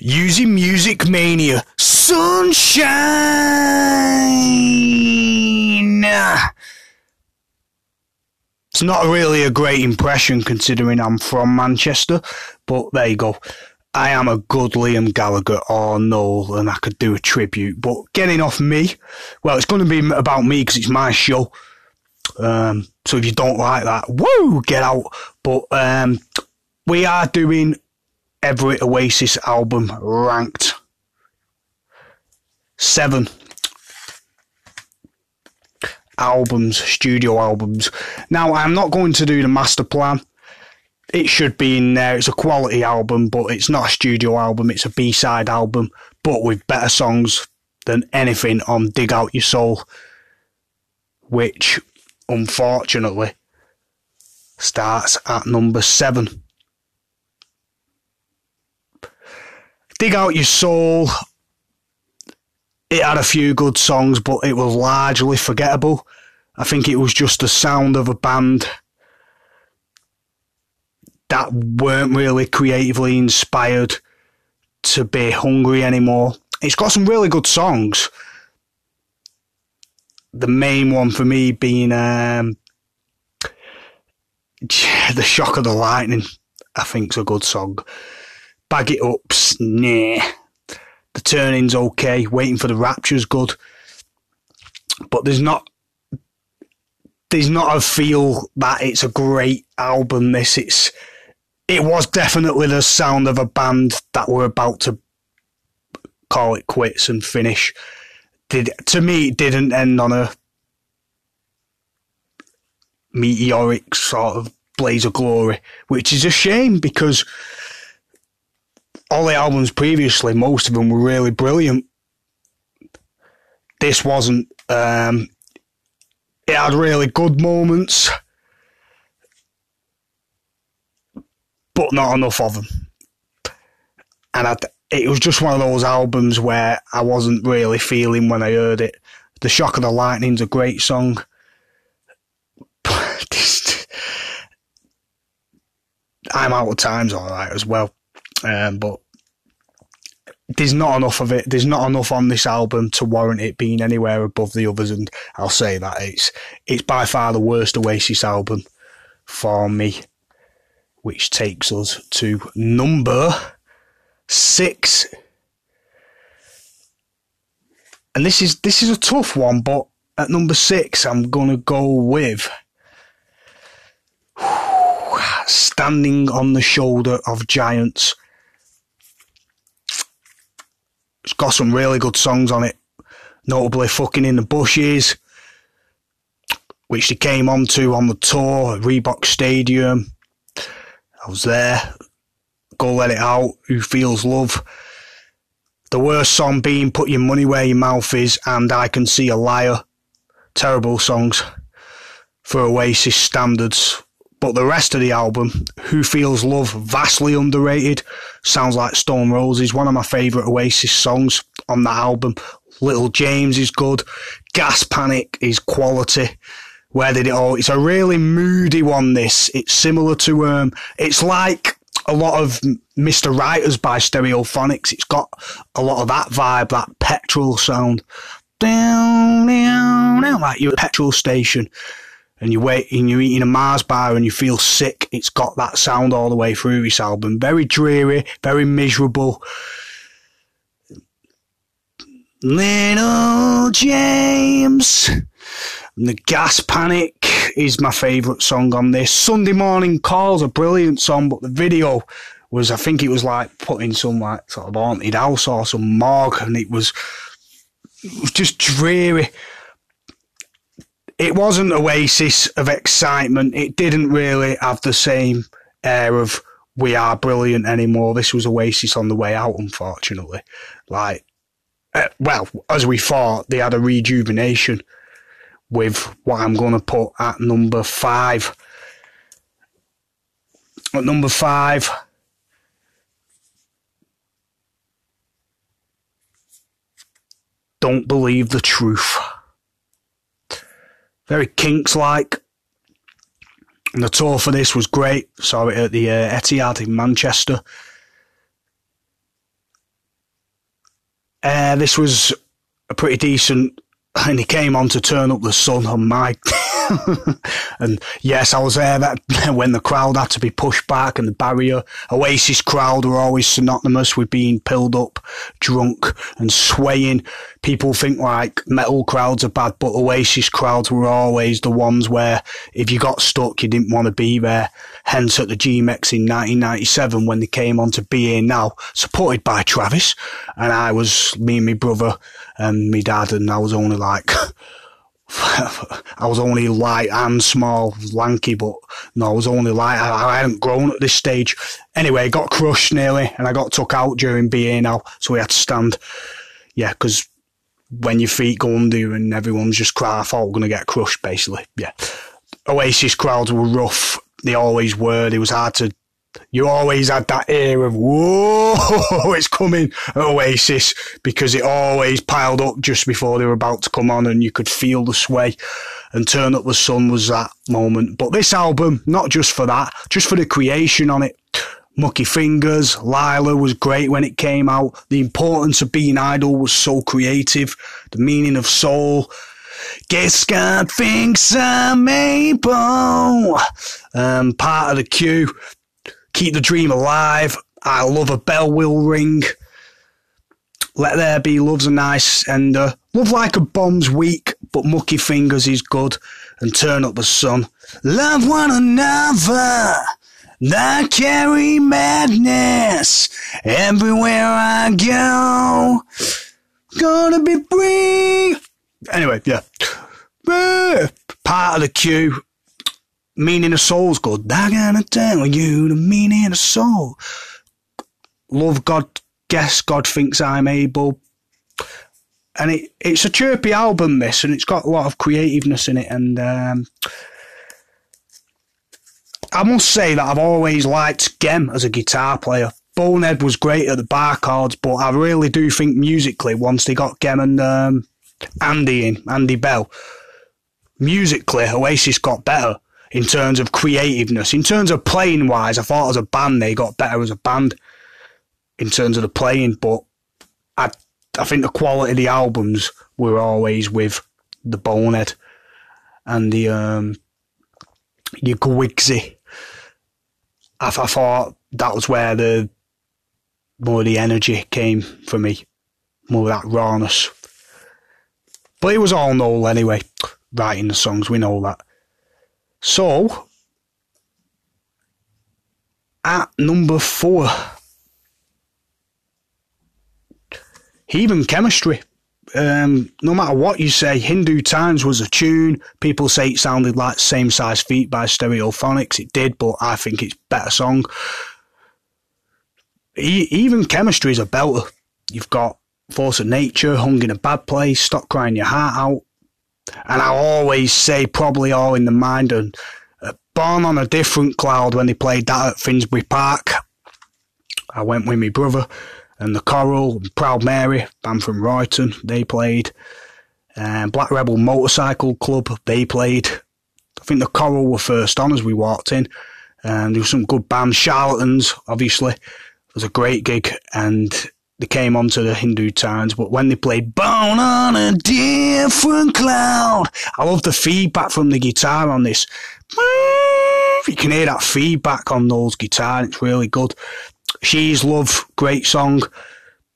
using Music Mania Sunshine. It's not really a great impression considering I'm from Manchester, but there you go. I am a good Liam Gallagher or Noel, and I could do a tribute. But getting off me, well, it's going to be about me because it's my show. Um, so if you don't like that, woo, get out. But um, we are doing every Oasis album ranked seven albums, studio albums. Now, I'm not going to do the master plan. It should be in there. It's a quality album, but it's not a studio album. It's a B side album, but with better songs than anything on Dig Out Your Soul, which unfortunately starts at number seven. Dig Out Your Soul. It had a few good songs, but it was largely forgettable. I think it was just the sound of a band that weren't really creatively inspired to be hungry anymore. It's got some really good songs. The main one for me being um, The Shock of the Lightning, I think's a good song. Bag It Up's nah. The turning's okay. Waiting for the Rapture's good. But there's not there's not a feel that it's a great album. This it's it was definitely the sound of a band that were about to call it quits and finish. Did to me it didn't end on a meteoric sort of blaze of glory, which is a shame because all the albums previously, most of them were really brilliant. This wasn't. Um, it had really good moments, but not enough of them. And I, it was just one of those albums where I wasn't really feeling when I heard it. The Shock of the Lightning's a great song. I'm out of time's alright as well. Um, but there's not enough of it. There's not enough on this album to warrant it being anywhere above the others, and I'll say that it's it's by far the worst Oasis album for me, which takes us to number six. And this is this is a tough one, but at number six, I'm gonna go with standing on the shoulder of giants. It's got some really good songs on it, notably "Fucking in the Bushes," which they came onto on the tour at Reebok Stadium. I was there. Go let it out. Who feels love? The worst song being "Put Your Money Where Your Mouth Is" and "I Can See a Liar." Terrible songs for Oasis standards. But the rest of the album, Who Feels Love, vastly underrated. Sounds like Stone Roses, one of my favourite Oasis songs on that album. Little James is good. Gas Panic is quality. Where did it all? It's a really moody one. This. It's similar to um. It's like a lot of Mr. Writers by Stereophonics. It's got a lot of that vibe, that petrol sound. Down, down, down, like you're at a petrol station and you wait and you're eating a Mars bar and you feel sick. It's got that sound all the way through this album. Very dreary, very miserable. Little James. And the Gas Panic is my favourite song on this. Sunday Morning Call's a brilliant song, but the video was, I think it was like putting some like sort of haunted house or some morgue, and it was, it was just dreary it wasn't Oasis of excitement. It didn't really have the same air of we are brilliant anymore. This was Oasis on the way out, unfortunately. Like, uh, well, as we thought, they had a rejuvenation with what I'm going to put at number five. At number five, don't believe the truth very Kinks like. And the tour for this was great. Saw it at the uh, Etihad in Manchester. Uh, this was a pretty decent, and he came on to turn up the sun on my. and yes, I was there that when the crowd had to be pushed back and the barrier. Oasis crowd were always synonymous with being pilled up, drunk, and swaying. People think like metal crowds are bad, but Oasis crowds were always the ones where if you got stuck, you didn't want to be there. Hence, at the GMEX in 1997, when they came on to Be Here Now, supported by Travis, and I was me and my brother and my dad, and I was only like. I was only light and small, lanky, but no, I was only light. I, I hadn't grown at this stage. Anyway, got crushed nearly, and I got took out during BA now, so we had to stand. Yeah, because when your feet go under you and everyone's just crying, I thought we are going to get crushed, basically. Yeah. Oasis crowds were rough. They always were. It was hard to you always had that air of whoa, it's coming Oasis because it always piled up just before they were about to come on, and you could feel the sway. And Turn Up the Sun was that moment. But this album, not just for that, just for the creation on it. Mucky Fingers, Lyla was great when it came out. The importance of being idle was so creative. The meaning of soul. Guess God thinks I'm Abel. Um, part of the queue. Keep the Dream Alive. I love a bell will ring. Let There Be Love's a nice ender. Love Like a Bomb's weak, but Mucky Fingers is good. And Turn Up the Sun. Love one another. That carry madness everywhere I go. Gonna be free. Anyway, yeah. Part of the queue meaning of soul's good. I gotta tell you the meaning of soul. Love God, guess God thinks I'm Abel. And it, it's a chirpy album, this, and it's got a lot of creativeness in it. And um, I must say that I've always liked Gem as a guitar player. Bonehead was great at the bar chords, but I really do think musically, once they got Gem and um, Andy in, Andy Bell, musically, Oasis got better in terms of creativeness. In terms of playing wise, I thought as a band they got better as a band in terms of the playing, but I I think the quality of the albums were always with the Bonehead and the um. I, I thought that was where the more of the energy came for me, more of that rawness. But it was all Noel anyway, writing the songs, we know that. So, at number four, Heathen Chemistry. Um, no matter what you say, Hindu Times was a tune. People say it sounded like Same Size Feet by Stereophonics. It did, but I think it's better song. Even Chemistry is a belter. You've got Force of Nature, Hung in a Bad Place, Stop Crying Your Heart Out, and I always say probably all in the mind and uh, Born on a Different Cloud when they played that at Finsbury Park. I went with my brother and the Coral, and Proud Mary, band from Royton, they played. Um, Black Rebel Motorcycle Club, they played. I think the Coral were first on as we walked in. And there was some good bands. Charlatans, obviously. It was a great gig. And they came onto the Hindu Times, but when they played Born on a Different Cloud, I love the feedback from the guitar on this. You can hear that feedback on Noel's guitar, it's really good. She's Love, great song.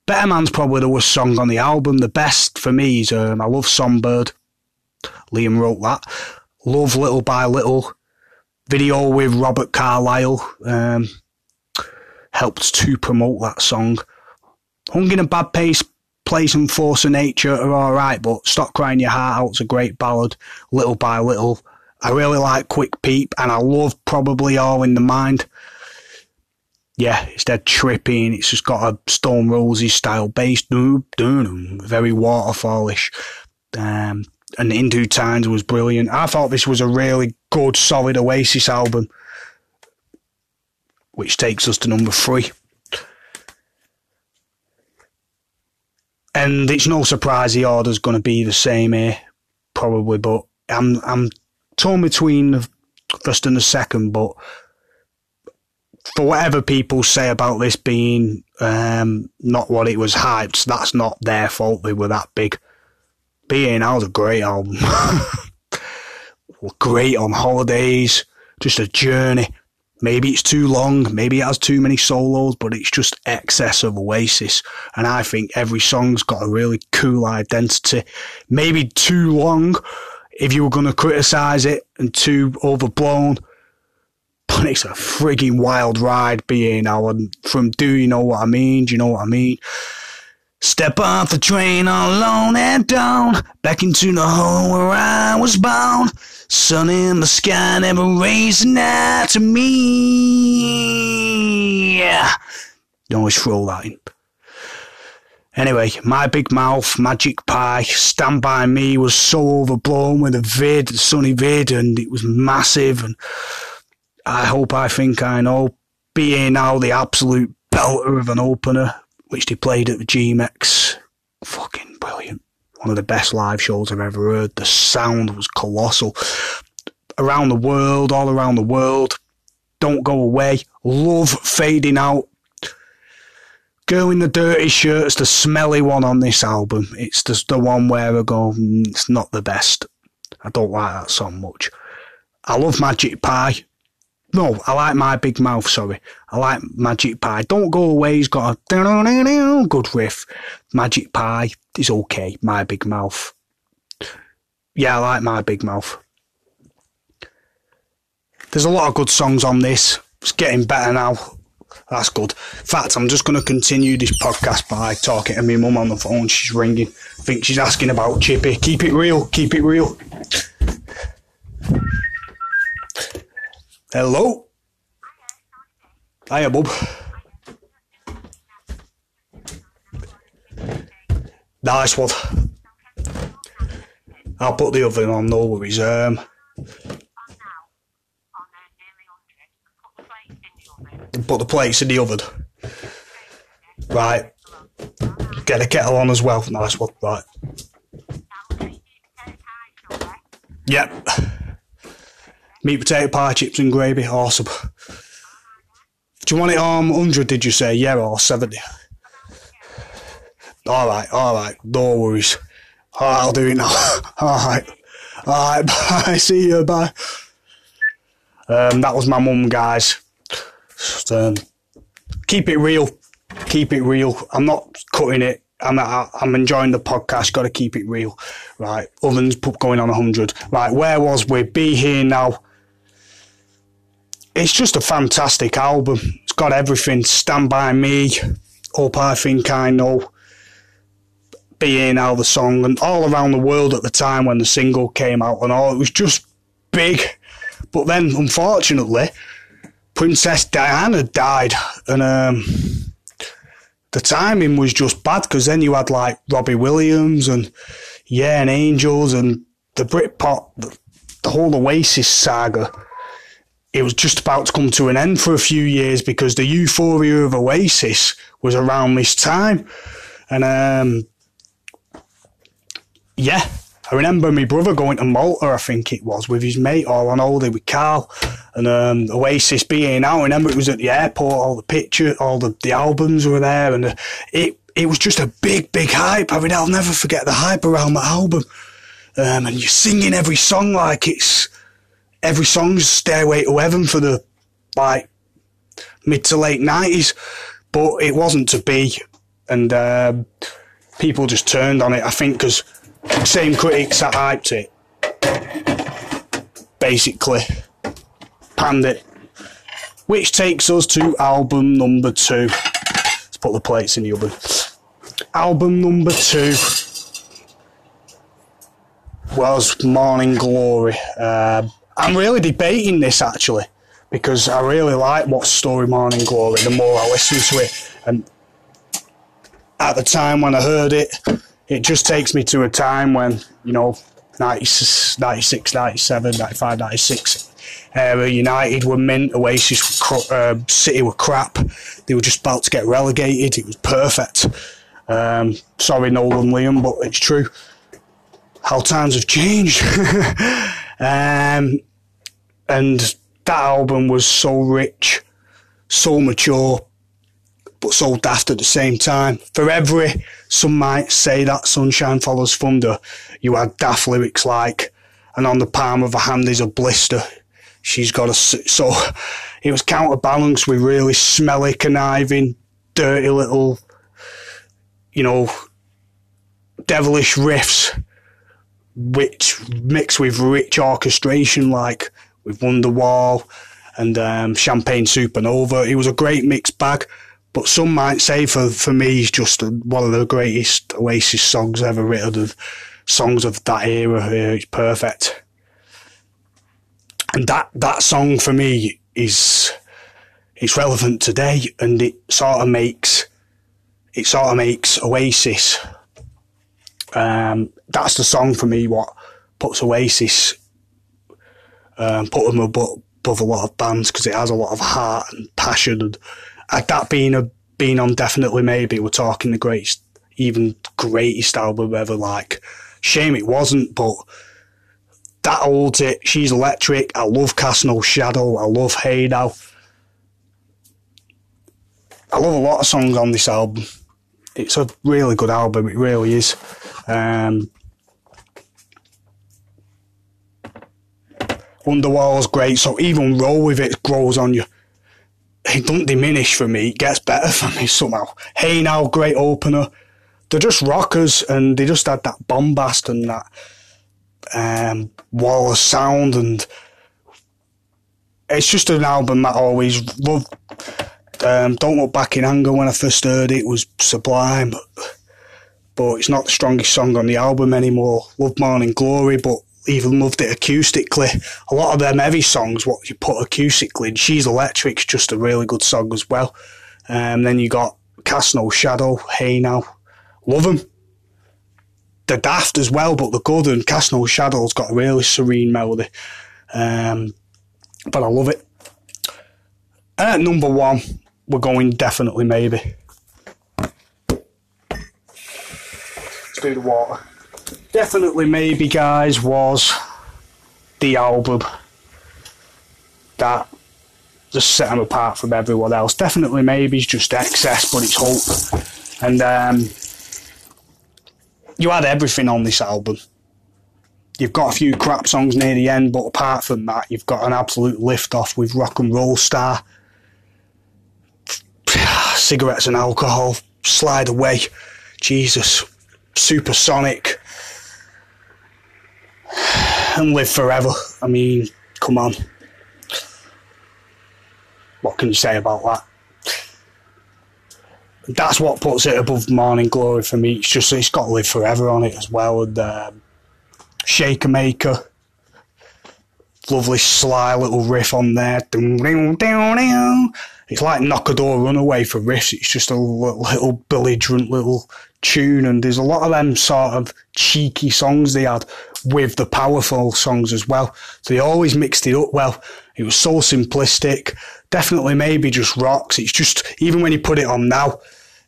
Better Man's probably the worst song on the album. The best for me is um, I Love Songbird. Liam wrote that. Love Little by Little. Video with Robert Carlyle um, helped to promote that song. Hung in a bad pace, place and force of nature are all right, but stop crying your heart out's a great ballad, little by little. I really like Quick Peep, and I love probably all in the mind. Yeah, it's dead trippy, and it's just got a Stone Roses style bass, very waterfallish. Um, and Hindu Times was brilliant. I thought this was a really good, solid Oasis album, which takes us to number three. And it's no surprise the order's going to be the same here, probably. But I'm I'm torn between the first and the second. But for whatever people say about this being um, not what it was hyped, that's not their fault. They were that big. Being out a great album. great on holidays, just a journey. Maybe it's too long, maybe it has too many solos, but it's just excess of Oasis. And I think every song's got a really cool identity. Maybe too long if you were going to criticise it and too overblown but it's a frigging wild ride being our from Do You Know What I Mean? Do you know what I mean? Step off the train all alone and down, back into the hole where I was born. Sun in the sky never raising out to me. You always throw that in. Anyway, My Big Mouth, Magic Pie, Stand By Me was so overblown with a vid, the Sonny vid, and it was massive and I hope I think I know. being now the absolute belter of an opener, which they played at the GMEX. Fucking brilliant. One of the best live shows I've ever heard. The sound was colossal. Around the world, all around the world. Don't go away. Love fading out. Girl in the dirty shirt's the smelly one on this album. It's just the one where I go, mm, it's not the best. I don't like that song much. I love Magic Pie. No, I like my big mouth, sorry. I like Magic Pie. Don't Go Away, he's got a good riff. Magic Pie is okay. My big mouth. Yeah, I like my big mouth. There's a lot of good songs on this. It's getting better now. That's good. In fact, I'm just going to continue this podcast by talking to my mum on the phone. She's ringing. I think she's asking about Chippy. Keep it real. Keep it real. Hello? Hiya, Bob. Nice one. I'll put the oven on, no worries. Um, put the plates in the oven. Right. Get a kettle on as well. Nice one. Right. Yep. Meat, potato pie, chips and gravy. Awesome. Do you want it on 100, did you say? Yeah, or 70? Alright, alright. No worries. Alright, I'll do it now. alright. Alright, bye. See you, bye. Um, that was my mum, guys. Just, um, keep it real. Keep it real. I'm not cutting it. I'm, I'm enjoying the podcast. Got to keep it real. Right. Ovens going on 100. Right. Where was we? Be here now it's just a fantastic album. It's got everything. Stand by Me, Hope I Think I Know, Being Out the song, and all around the world at the time when the single came out and all. It was just big. But then, unfortunately, Princess Diana died, and um, the timing was just bad because then you had like Robbie Williams and Yeah and Angels and the Britpop, the, the whole Oasis saga it was just about to come to an end for a few years because the euphoria of Oasis was around this time. And um, yeah, I remember my brother going to Malta, I think it was, with his mate all on holiday with Carl. And um, Oasis being out. I remember it was at the airport, all the pictures, all the, the albums were there. And it, it was just a big, big hype. I mean, I'll never forget the hype around that album. Um, and you're singing every song like it's every song's Stairway to Heaven for the like mid to late nineties, but it wasn't to be, and uh, people just turned on it. I think because same critics that hyped it basically panned it, which takes us to album number two. Let's put the plates in the oven. Album number two was Morning Glory. Uh, I'm really debating this actually because I really like what Story Morning Glory the more I listen to it. And at the time when I heard it, it just takes me to a time when, you know, 96, 96 97, 95, 96. Uh, United were mint, Oasis were cr- uh, City were crap. They were just about to get relegated. It was perfect. Um, sorry, Nolan Liam, but it's true. How times have changed. Um, and that album was so rich, so mature, but so daft at the same time. For every, some might say that Sunshine Follows Thunder, you had daft lyrics like, and on the palm of her hand is a blister. She's got a, so it was counterbalanced with really smelly, conniving, dirty little, you know, devilish riffs, which mixed with rich orchestration like with Wonderwall and um, Champagne Supernova. It was a great mixed bag. But some might say for, for me, he's just one of the greatest Oasis songs ever written, of songs of that era. It's perfect. And that, that song for me is, it's relevant today and it sort of makes, it sort of makes Oasis um, that's the song for me. What puts Oasis, um, put them above, above a lot of bands because it has a lot of heart and passion. And that being a being on definitely maybe we're talking the greatest, even greatest album ever. Like, shame it wasn't, but that holds it. She's electric. I love Cast No Shadow. I love Hey Now. I love a lot of songs on this album. It's a really good album. It really is. Um, Wonderwall's great, so even roll with it grows on you. It don't diminish for me, it gets better for me somehow. Hey Now, great opener. They're just rockers and they just had that bombast and that um, wall of sound and it's just an album that I always loved. Um, Don't Look Back in Anger when I first heard it was sublime. But it's not the strongest song on the album anymore. Love Morning Glory, but even loved it acoustically. A lot of them heavy songs, what you put acoustically, and She's Electric's just a really good song as well. Um, then you got Cast No Shadow, Hey Now, love them. They're daft as well, but they're good, and Cast No Shadow's got a really serene melody. Um, but I love it. At number one, we're going definitely maybe. Let's do the water. Definitely Maybe Guys was the album that just set them apart from everyone else. Definitely Maybe's just excess, but it's hope. And um, you had everything on this album. You've got a few crap songs near the end, but apart from that, you've got an absolute lift off with Rock and Roll Star. Cigarettes and alcohol, slide away. Jesus supersonic and live forever. I mean, come on. What can you say about that? That's what puts it above Morning Glory for me. It's just it's got to live forever on it as well. And um, Shaker Maker, lovely sly little riff on there. It's like Knock a Door Runaway for riffs. It's just a little, little belligerent little tune, and there's a lot of them sort of cheeky songs they had with the powerful songs as well. So they always mixed it up well. It was so simplistic. Definitely, maybe just rocks. It's just even when you put it on now,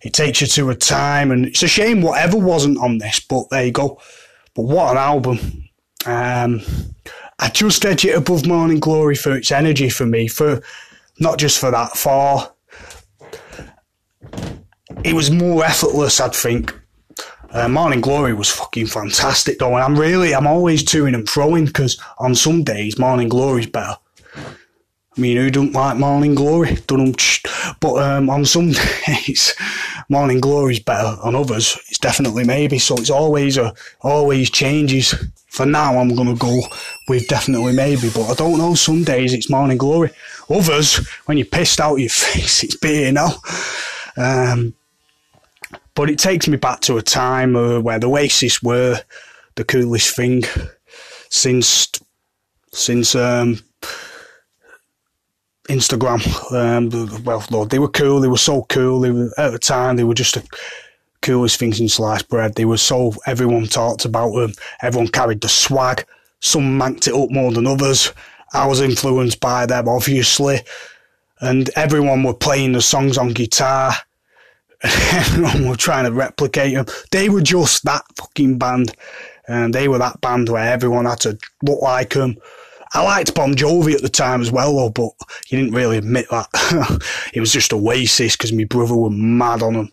it takes you to a time, and it's a shame whatever wasn't on this. But there you go. But what an album! Um, I just edge it above Morning Glory for its energy for me for not just for that for it was more effortless I'd think uh, Morning Glory was fucking fantastic though, and I'm really, I'm always toing and throwing because on some days Morning Glory's better. I mean, who don't like Morning Glory? But um, on some days, Morning Glory is better. On others, it's definitely maybe. So it's always a, always changes. For now, I'm gonna go with definitely maybe, but I don't know. Some days it's Morning Glory. Others, when you're pissed out your face, it's beer now. Um, but it takes me back to a time uh, where the Oasis were the coolest thing since since um, Instagram. Um, well, Lord, they were cool. They were so cool. They were, at the time, they were just the coolest things in sliced bread. They were so everyone talked about them. Everyone carried the swag. Some manked it up more than others. I was influenced by them, obviously, and everyone were playing the songs on guitar. Everyone were trying to replicate them. They were just that fucking band, and they were that band where everyone had to look like them, I liked Bon Jovi at the time as well, though, but he didn't really admit that. it was just Oasis because my brother were mad on them.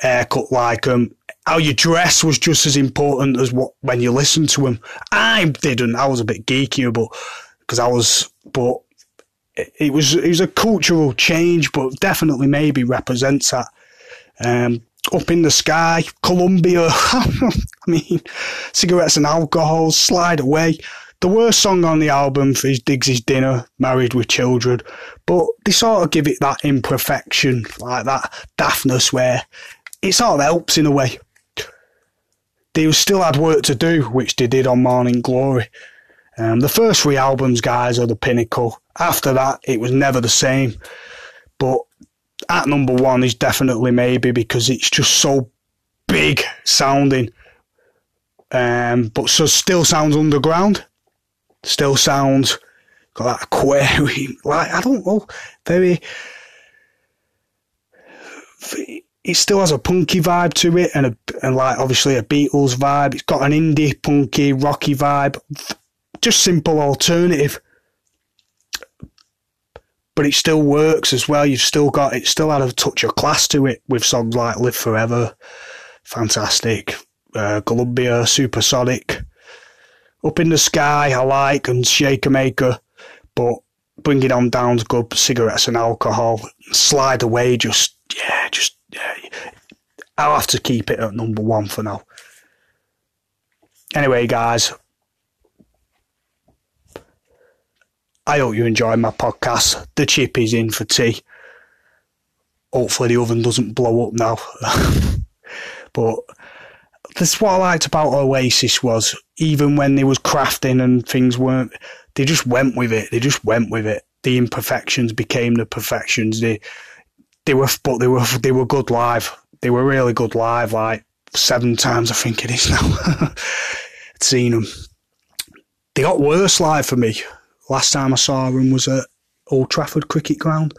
Haircut like them. How you dress was just as important as what when you listen to them. I didn't. I was a bit geekier, but because I was, but it, it was it was a cultural change, but definitely maybe represents that. Um, up in the sky, Columbia. I mean, cigarettes and alcohol, slide away. The worst song on the album is Digsy's Dinner, Married with Children, but they sort of give it that imperfection, like that daftness where it sort of helps in a way. They still had work to do, which they did on Morning Glory. Um, the first three albums, guys, are the pinnacle. After that, it was never the same. But at number one is definitely maybe because it's just so big sounding. Um, but so still sounds underground. Still sounds got that aquarium. Like I don't know, very. It still has a punky vibe to it, and a and like obviously a Beatles vibe. It's got an indie punky rocky vibe. Just simple alternative but it still works as well. You've still got it, still had a touch of class to it with songs like Live Forever, fantastic, uh, Columbia, Supersonic, Up in the Sky, I like, and Shaker Maker, but Bring It On Down's good, cigarettes and alcohol, Slide Away, just, yeah, just, yeah. I'll have to keep it at number one for now. Anyway, guys, I hope you enjoy my podcast. The chip is in for tea. Hopefully the oven doesn't blow up now. but that's what I liked about Oasis was even when they was crafting and things weren't they just went with it. They just went with it. The imperfections became the perfections. They they were but they were they were good live. They were really good live, like seven times I think it is now. seen them. They got worse live for me. Last time I saw them was at Old Trafford Cricket Ground.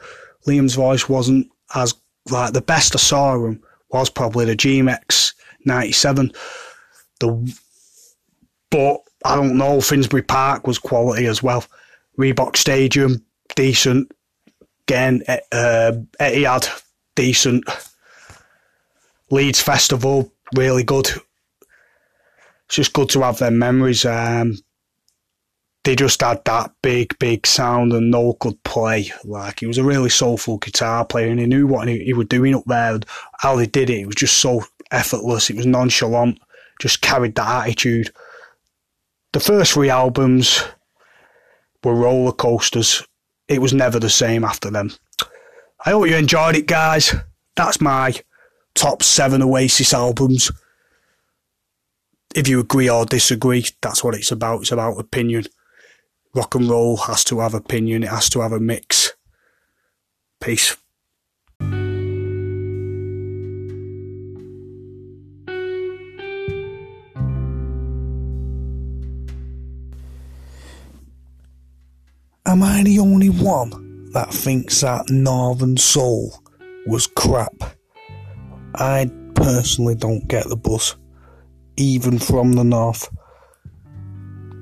Liam's voice wasn't as like the best I saw him was probably the GMEX '97. The but I don't know. Finsbury Park was quality as well. Reebok Stadium decent. Again, uh, Etihad decent. Leeds Festival really good. It's just good to have their memories. Um, they just had that big, big sound and Noel could play. Like he was a really soulful guitar player and he knew what he, he was doing up there and how he did it. It was just so effortless. It was nonchalant. Just carried that attitude. The first three albums were roller coasters. It was never the same after them. I hope you enjoyed it, guys. That's my top seven Oasis albums. If you agree or disagree, that's what it's about. It's about opinion rock and roll has to have opinion, it has to have a mix. Peace. Am I the only one that thinks that Northern Soul was crap? I personally don't get the buzz, even from the North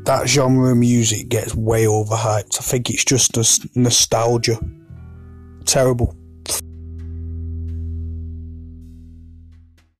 that genre of music gets way overhyped. I think it's just a nostalgia. Terrible.